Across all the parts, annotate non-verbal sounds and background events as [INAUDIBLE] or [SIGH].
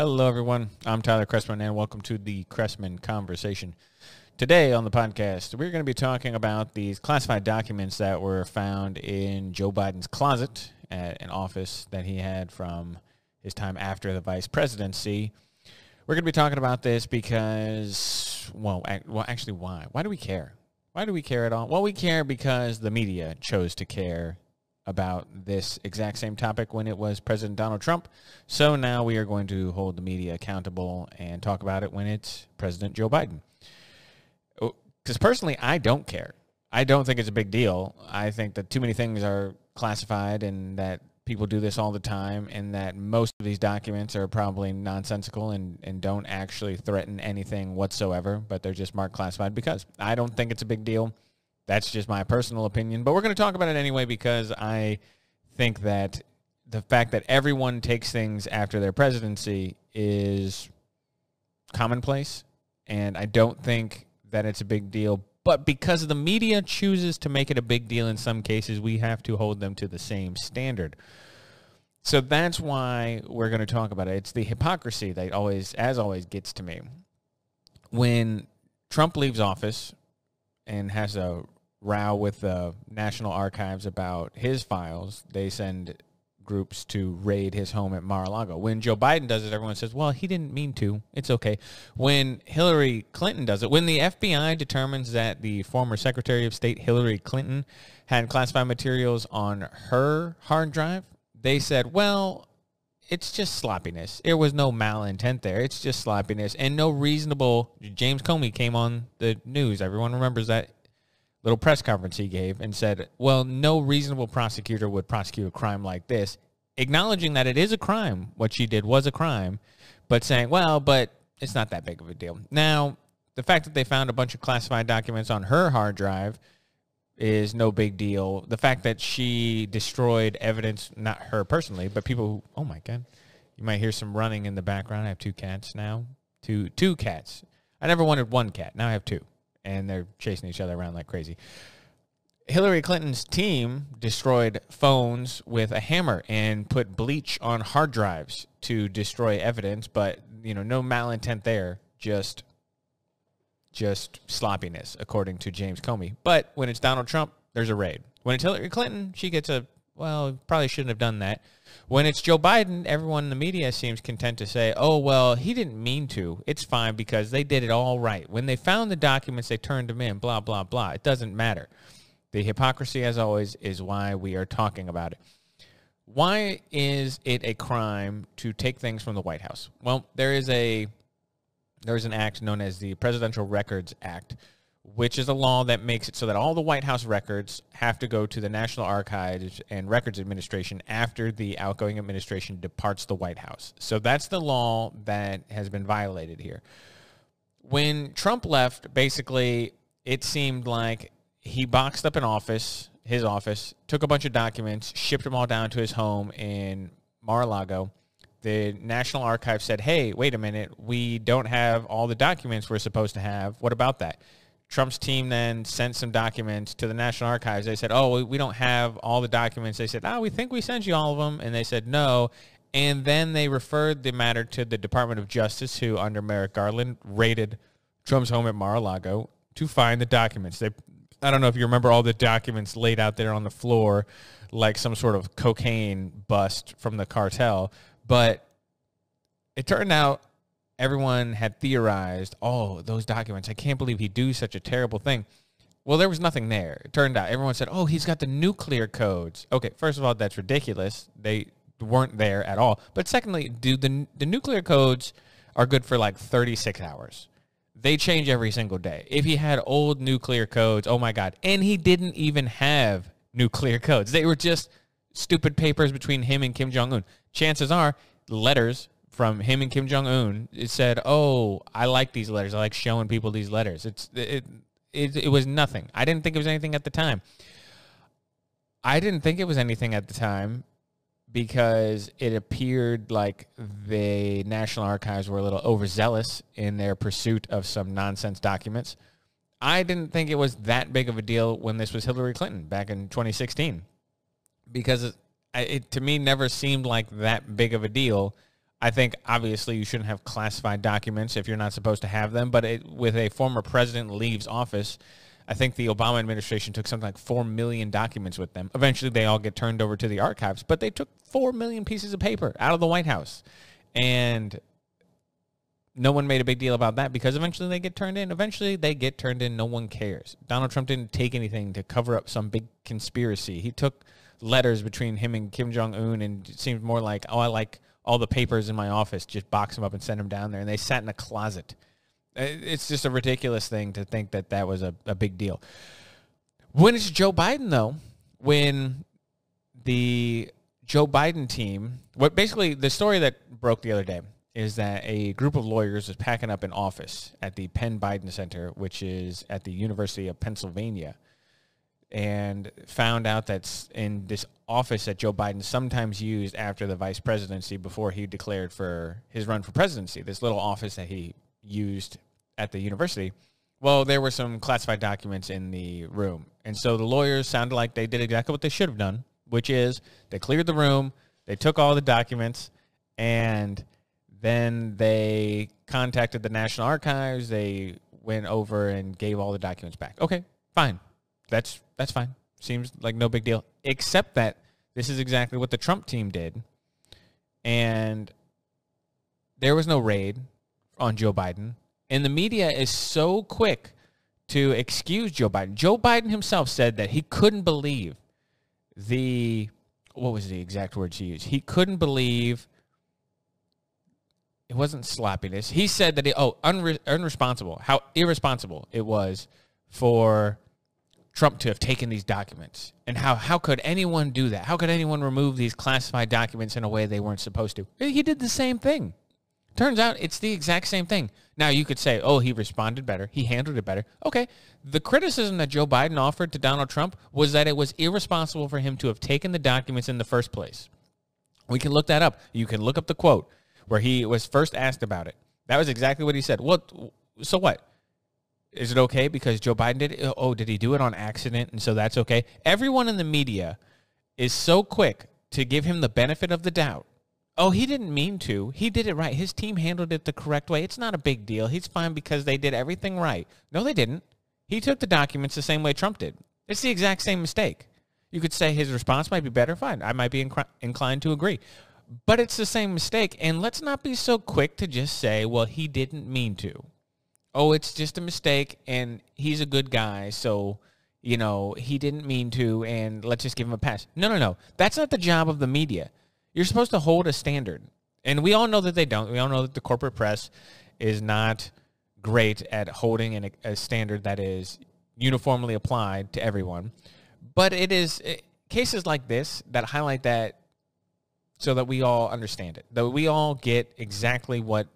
Hello, everyone. I'm Tyler Cressman, and welcome to the Cressman Conversation. Today on the podcast, we're going to be talking about these classified documents that were found in Joe Biden's closet at an office that he had from his time after the vice presidency. We're going to be talking about this because, well, well, actually, why? Why do we care? Why do we care at all? Well, we care because the media chose to care about this exact same topic when it was President Donald Trump. So now we are going to hold the media accountable and talk about it when it's President Joe Biden. Oh, because personally, I don't care. I don't think it's a big deal. I think that too many things are classified and that people do this all the time and that most of these documents are probably nonsensical and, and don't actually threaten anything whatsoever, but they're just marked classified because I don't think it's a big deal. That's just my personal opinion, but we're going to talk about it anyway because I think that the fact that everyone takes things after their presidency is commonplace, and I don't think that it's a big deal. But because the media chooses to make it a big deal in some cases, we have to hold them to the same standard. So that's why we're going to talk about it. It's the hypocrisy that always, as always, gets to me. When Trump leaves office and has a row with the National Archives about his files, they send groups to raid his home at Mar-a-Lago. When Joe Biden does it, everyone says, well, he didn't mean to. It's okay. When Hillary Clinton does it, when the FBI determines that the former Secretary of State Hillary Clinton had classified materials on her hard drive, they said, well, it's just sloppiness. There was no malintent there. It's just sloppiness and no reasonable. James Comey came on the news. Everyone remembers that little press conference he gave and said, well, no reasonable prosecutor would prosecute a crime like this, acknowledging that it is a crime. What she did was a crime, but saying, well, but it's not that big of a deal. Now, the fact that they found a bunch of classified documents on her hard drive is no big deal. The fact that she destroyed evidence, not her personally, but people who, oh my God, you might hear some running in the background. I have two cats now. Two, two cats. I never wanted one cat. Now I have two and they're chasing each other around like crazy. Hillary Clinton's team destroyed phones with a hammer and put bleach on hard drives to destroy evidence, but you know, no malintent there, just just sloppiness, according to James Comey. But when it's Donald Trump, there's a raid. When it's Hillary Clinton, she gets a well, probably shouldn't have done that. When it's Joe Biden, everyone in the media seems content to say, oh, well, he didn't mean to. It's fine because they did it all right. When they found the documents, they turned them in, blah, blah, blah. It doesn't matter. The hypocrisy, as always, is why we are talking about it. Why is it a crime to take things from the White House? Well, there is a there is an act known as the Presidential Records Act, which is a law that makes it so that all the White House records have to go to the National Archives and Records Administration after the outgoing administration departs the White House. So that's the law that has been violated here. When Trump left, basically, it seemed like he boxed up an office, his office, took a bunch of documents, shipped them all down to his home in Mar-a-Lago. The National Archives said, hey, wait a minute, we don't have all the documents we're supposed to have. What about that? Trump's team then sent some documents to the National Archives. They said, "Oh, we don't have all the documents." They said, "Oh, we think we sent you all of them," and they said, "No." And then they referred the matter to the Department of Justice, who, under Merrick Garland, raided Trump's home at Mar-a-Lago to find the documents. They, I don't know if you remember all the documents laid out there on the floor, like some sort of cocaine bust from the cartel, but it turned out everyone had theorized, oh, those documents, I can't believe he'd do such a terrible thing. Well, there was nothing there. It turned out everyone said, oh, he's got the nuclear codes. Okay, first of all, that's ridiculous. They weren't there at all. But secondly, dude, the, the nuclear codes are good for like 36 hours. They change every single day. If he had old nuclear codes, oh my God. And he didn't even have nuclear codes. They were just stupid papers between him and Kim Jong Un. Chances are letters from him and Kim Jong Un. It said, "Oh, I like these letters. I like showing people these letters." It's it, it it was nothing. I didn't think it was anything at the time. I didn't think it was anything at the time because it appeared like the National Archives were a little overzealous in their pursuit of some nonsense documents. I didn't think it was that big of a deal when this was Hillary Clinton back in 2016 because it, it to me never seemed like that big of a deal I think obviously you shouldn't have classified documents if you're not supposed to have them. But it, with a former president leaves office, I think the Obama administration took something like 4 million documents with them. Eventually, they all get turned over to the archives, but they took 4 million pieces of paper out of the White House. And no one made a big deal about that because eventually they get turned in. Eventually they get turned in. No one cares. Donald Trump didn't take anything to cover up some big conspiracy. He took letters between him and Kim Jong Un, and it seemed more like, oh, I like all the papers in my office. Just box them up and send them down there. And they sat in a closet. It's just a ridiculous thing to think that that was a, a big deal. When it's Joe Biden, though, when the Joe Biden team, what basically the story that broke the other day is that a group of lawyers is packing up an office at the Penn Biden Center, which is at the University of Pennsylvania, and found out that in this office that Joe Biden sometimes used after the vice presidency before he declared for his run for presidency, this little office that he used at the university, well, there were some classified documents in the room. And so the lawyers sounded like they did exactly what they should have done, which is they cleared the room, they took all the documents, and then they contacted the National Archives. They went over and gave all the documents back. Okay, fine. That's that's fine. Seems like no big deal. Except that this is exactly what the Trump team did. And there was no raid on Joe Biden. And the media is so quick to excuse Joe Biden. Joe Biden himself said that he couldn't believe the what was the exact words he used? He couldn't believe it wasn't sloppiness. He said that he, oh, unre, unresponsible. How irresponsible it was for Trump to have taken these documents. And how how could anyone do that? How could anyone remove these classified documents in a way they weren't supposed to? He did the same thing. Turns out it's the exact same thing. Now you could say, "Oh, he responded better. He handled it better." Okay. The criticism that Joe Biden offered to Donald Trump was that it was irresponsible for him to have taken the documents in the first place. We can look that up. You can look up the quote where he was first asked about it. That was exactly what he said. What? So what? Is it okay because Joe Biden did it? Oh, did he do it on accident? And so that's okay. Everyone in the media is so quick to give him the benefit of the doubt. Oh, he didn't mean to. He did it right. His team handled it the correct way. It's not a big deal. He's fine because they did everything right. No, they didn't. He took the documents the same way Trump did. It's the exact same mistake. You could say his response might be better. Fine. I might be inc- inclined to agree. But it's the same mistake. And let's not be so quick to just say, well, he didn't mean to. Oh, it's just a mistake and he's a good guy. So, you know, he didn't mean to and let's just give him a pass. No, no, no. That's not the job of the media. You're supposed to hold a standard. And we all know that they don't. We all know that the corporate press is not great at holding an, a standard that is uniformly applied to everyone. But it is eh, cases like this that highlight that so that we all understand it, that we all get exactly what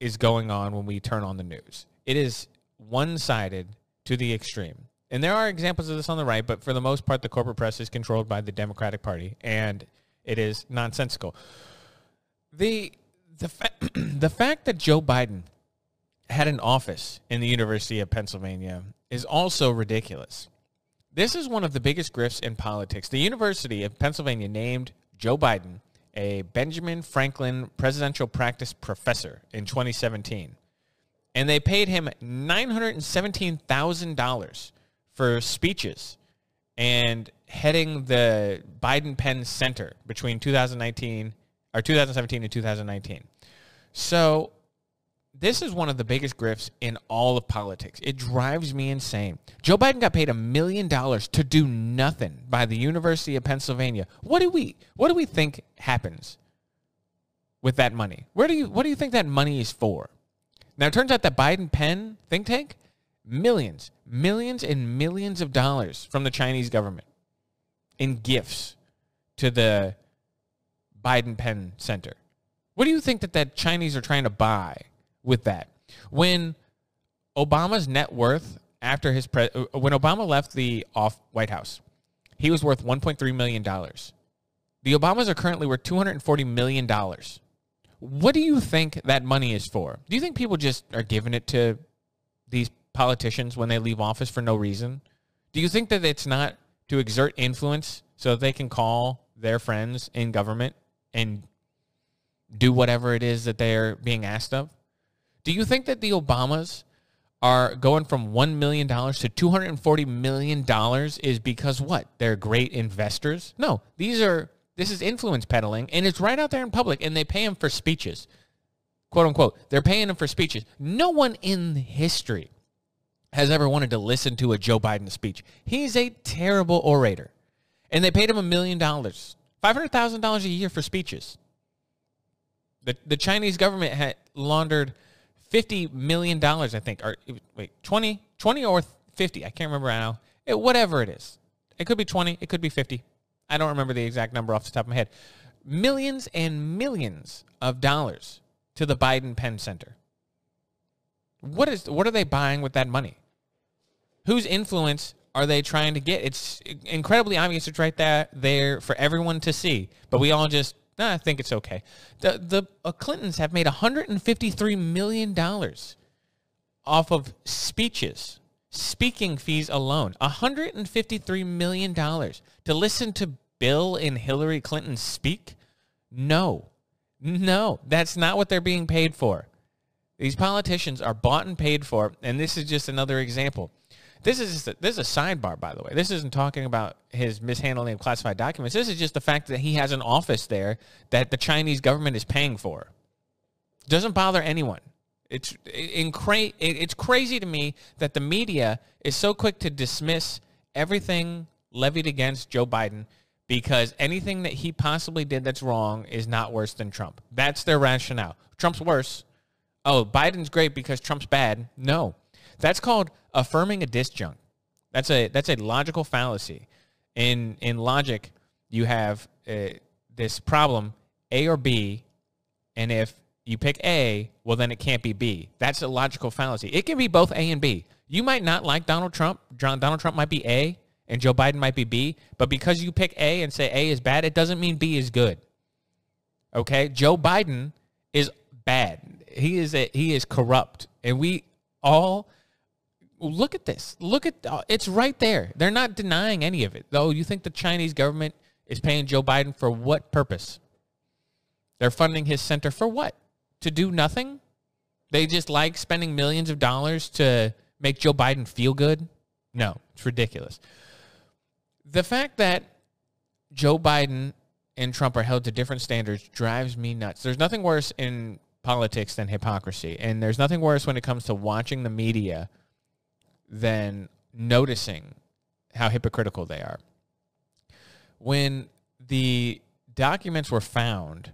is going on when we turn on the news. It is one sided to the extreme. And there are examples of this on the right, but for the most part, the corporate press is controlled by the Democratic Party, and it is nonsensical. The the fa- [CLEARS THROAT] the fact that Joe Biden had an office in the University of Pennsylvania is also ridiculous. This is one of the biggest grifts in politics. The University of Pennsylvania named Joe Biden a Benjamin Franklin Presidential Practice Professor in 2017. And they paid him $917,000 for speeches and heading the Biden Penn Center between 2019 or 2017 and 2019. So this is one of the biggest grifts in all of politics. It drives me insane. Joe Biden got paid a million dollars to do nothing by the University of Pennsylvania. What do we what do we think happens with that money? Where do you what do you think that money is for? Now it turns out that Biden Penn think tank millions, millions and millions of dollars from the Chinese government in gifts to the Biden Penn Center. What do you think that that Chinese are trying to buy with that. When Obama's net worth after his pre- uh, when Obama left the off White House, he was worth 1.3 million dollars. The Obamas are currently worth 240 million dollars. What do you think that money is for? Do you think people just are giving it to these politicians when they leave office for no reason? Do you think that it's not to exert influence so that they can call their friends in government and do whatever it is that they're being asked of? Do you think that the Obamas are going from $1 million to $240 million is because what? They're great investors? No, these are, this is influence peddling and it's right out there in public and they pay them for speeches. Quote unquote. They're paying them for speeches. No one in history has ever wanted to listen to a Joe Biden speech. He's a terrible orator. And they paid him a million dollars, $500,000 a year for speeches. The, the Chinese government had laundered $50 million, I think, or wait, 20, 20 or 50. I can't remember now. It, whatever it is. It could be 20. It could be 50. I don't remember the exact number off the top of my head. Millions and millions of dollars to the Biden Penn Center. What is what are they buying with that money? Whose influence are they trying to get? It's incredibly obvious. It's right there, there for everyone to see. But we all just, nah, I think it's okay. The the uh, Clintons have made 153 million dollars off of speeches, speaking fees alone. 153 million dollars to listen to Bill and Hillary Clinton speak. No, no, that's not what they're being paid for. These politicians are bought and paid for, and this is just another example. This is just a, this is a sidebar, by the way. This isn't talking about his mishandling of classified documents. This is just the fact that he has an office there that the Chinese government is paying for. Doesn't bother anyone. It's in cra- it's crazy to me that the media is so quick to dismiss everything levied against Joe Biden because anything that he possibly did that's wrong is not worse than Trump. That's their rationale. Trump's worse. Oh, Biden's great because Trump's bad. No. That's called affirming a disjunct. That's a that's a logical fallacy. In in logic, you have uh, this problem A or B, and if you pick A, well then it can't be B. That's a logical fallacy. It can be both A and B. You might not like Donald Trump. Donald Trump might be A, and Joe Biden might be B. But because you pick A and say A is bad, it doesn't mean B is good. Okay, Joe Biden is bad. He is a, he is corrupt, and we all look at this. Look at uh, it's right there. They're not denying any of it. Though you think the Chinese government is paying Joe Biden for what purpose? They're funding his center for what? To do nothing? They just like spending millions of dollars to make Joe Biden feel good? No, it's ridiculous. The fact that Joe Biden and Trump are held to different standards drives me nuts. There's nothing worse in politics than hypocrisy. And there's nothing worse when it comes to watching the media than noticing how hypocritical they are. When the documents were found,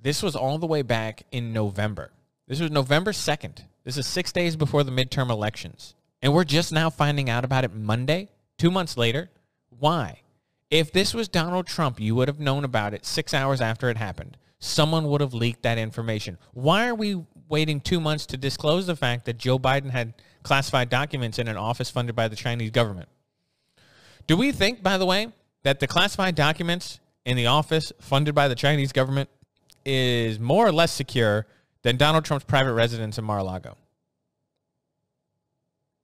this was all the way back in November. This was November 2nd. This is six days before the midterm elections. And we're just now finding out about it Monday, two months later. Why? If this was Donald Trump, you would have known about it six hours after it happened. Someone would have leaked that information. Why are we waiting two months to disclose the fact that Joe Biden had classified documents in an office funded by the Chinese government. Do we think, by the way, that the classified documents in the office funded by the Chinese government is more or less secure than Donald Trump's private residence in Mar-a-Lago?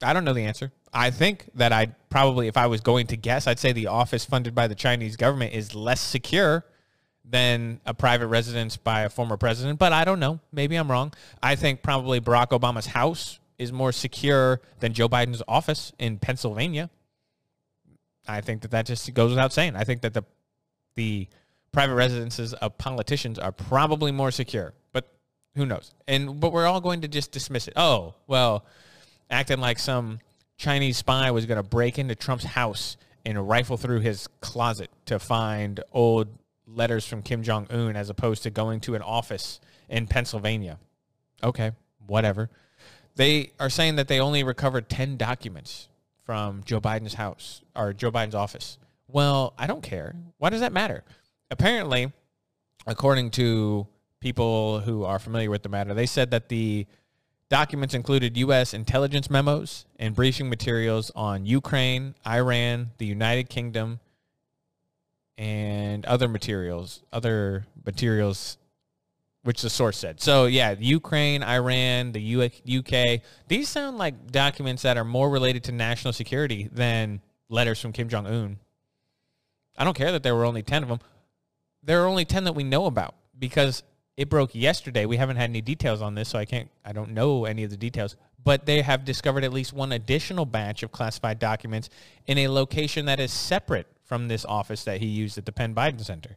I don't know the answer. I think that I'd probably, if I was going to guess, I'd say the office funded by the Chinese government is less secure than a private residence by a former president, but I don't know. Maybe I'm wrong. I think probably Barack Obama's house is more secure than Joe Biden's office in Pennsylvania. I think that that just goes without saying. I think that the the private residences of politicians are probably more secure, but who knows? And but we're all going to just dismiss it. Oh, well, acting like some Chinese spy was going to break into Trump's house and rifle through his closet to find old letters from Kim Jong Un as opposed to going to an office in Pennsylvania. Okay, whatever. They are saying that they only recovered 10 documents from Joe Biden's house or Joe Biden's office. Well, I don't care. Why does that matter? Apparently, according to people who are familiar with the matter, they said that the documents included U.S. intelligence memos and briefing materials on Ukraine, Iran, the United Kingdom, and other materials, other materials which the source said. So yeah, Ukraine, Iran, the UK, these sound like documents that are more related to national security than letters from Kim Jong Un. I don't care that there were only 10 of them. There are only 10 that we know about because it broke yesterday. We haven't had any details on this, so I can't. I don't know any of the details. But they have discovered at least one additional batch of classified documents in a location that is separate from this office that he used at the Penn Biden Center.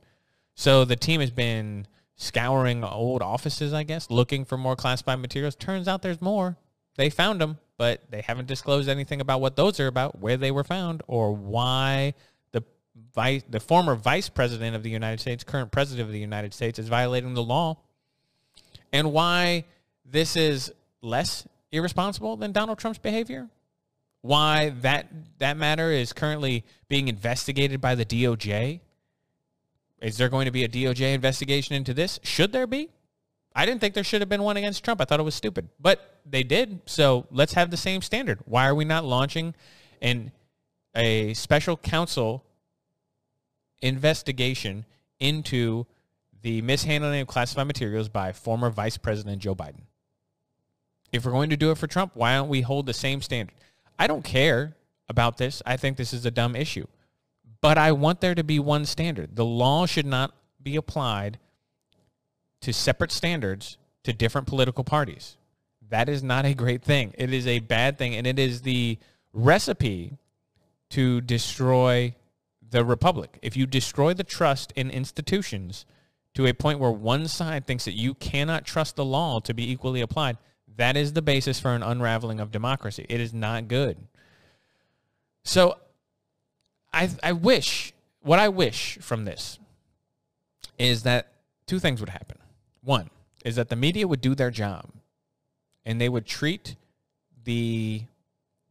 So the team has been scouring old offices, I guess, looking for more classified materials. Turns out there's more. They found them, but they haven't disclosed anything about what those are about, where they were found, or why the vice, the former vice president of the United States, current president of the United States, is violating the law, and why this is less irresponsible than Donald Trump's behavior. Why that that matter is currently being investigated by the DOJ is there going to be a DOJ investigation into this? Should there be? I didn't think there should have been one against Trump. I thought it was stupid, but they did. So let's have the same standard. Why are we not launching an a special counsel investigation into the mishandling of classified materials by former Vice President Joe Biden? If we're going to do it for Trump, why don't we hold the same standard? I don't care about this. I think this is a dumb issue. But I want there to be one standard. The law should not be applied to separate standards to different political parties. That is not a great thing. It is a bad thing, and it is the recipe to destroy the republic. If you destroy the trust in institutions to a point where one side thinks that you cannot trust the law to be equally applied, that is the basis for an unraveling of democracy. It is not good. So I I wish what I wish from this is that two things would happen. One is that the media would do their job and they would treat the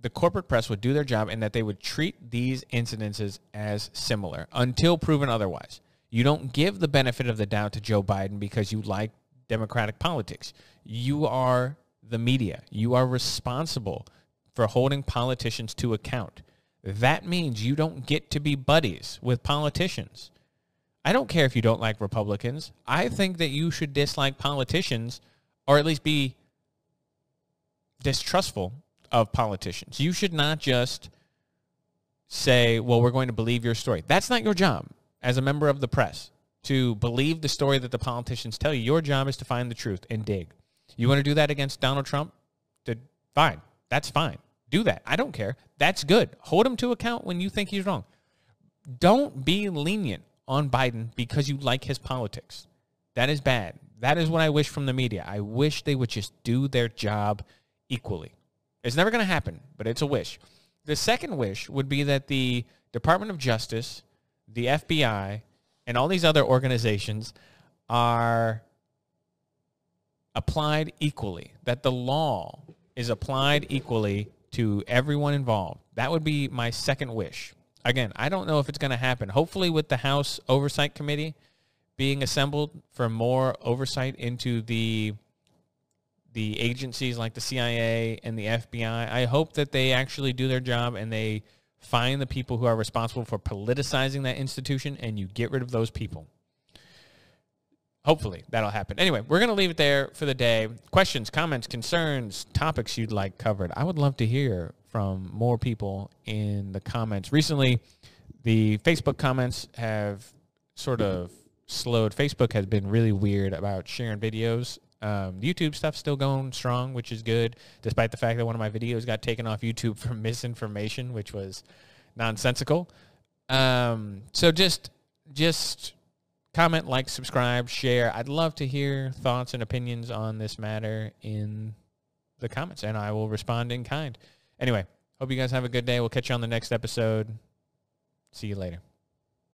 the corporate press would do their job and that they would treat these incidences as similar until proven otherwise. You don't give the benefit of the doubt to Joe Biden because you like democratic politics. You are the media. You are responsible for holding politicians to account that means you don't get to be buddies with politicians. I don't care if you don't like Republicans. I think that you should dislike politicians or at least be distrustful of politicians. You should not just say, well, we're going to believe your story. That's not your job as a member of the press to believe the story that the politicians tell you. Your job is to find the truth and dig. You want to do that against Donald Trump? Fine. That's fine. Do that. I don't care. That's good. Hold him to account when you think he's wrong. Don't be lenient on Biden because you like his politics. That is bad. That is what I wish from the media. I wish they would just do their job equally. It's never going to happen, but it's a wish. The second wish would be that the Department of Justice, the FBI, and all these other organizations are applied equally, that the law is applied equally to everyone involved. That would be my second wish. Again, I don't know if it's going to happen. Hopefully, with the House Oversight Committee being assembled for more oversight into the the agencies like the CIA and the FBI, I hope that they actually do their job and they find the people who are responsible for politicizing that institution and you get rid of those people. Hopefully that'll happen. Anyway, we're going to leave it there for the day. Questions, comments, concerns, topics you'd like covered. I would love to hear from more people in the comments. Recently, the Facebook comments have sort of slowed. Facebook has been really weird about sharing videos. Um, YouTube stuff's still going strong, which is good, despite the fact that one of my videos got taken off YouTube for [LAUGHS] misinformation, which was nonsensical. Um, so just just comment, like, subscribe, share. I'd love to hear thoughts and opinions on this matter in the comments, and I will respond in kind. Anyway, hope you guys have a good day. We'll catch you on the next episode. See you later.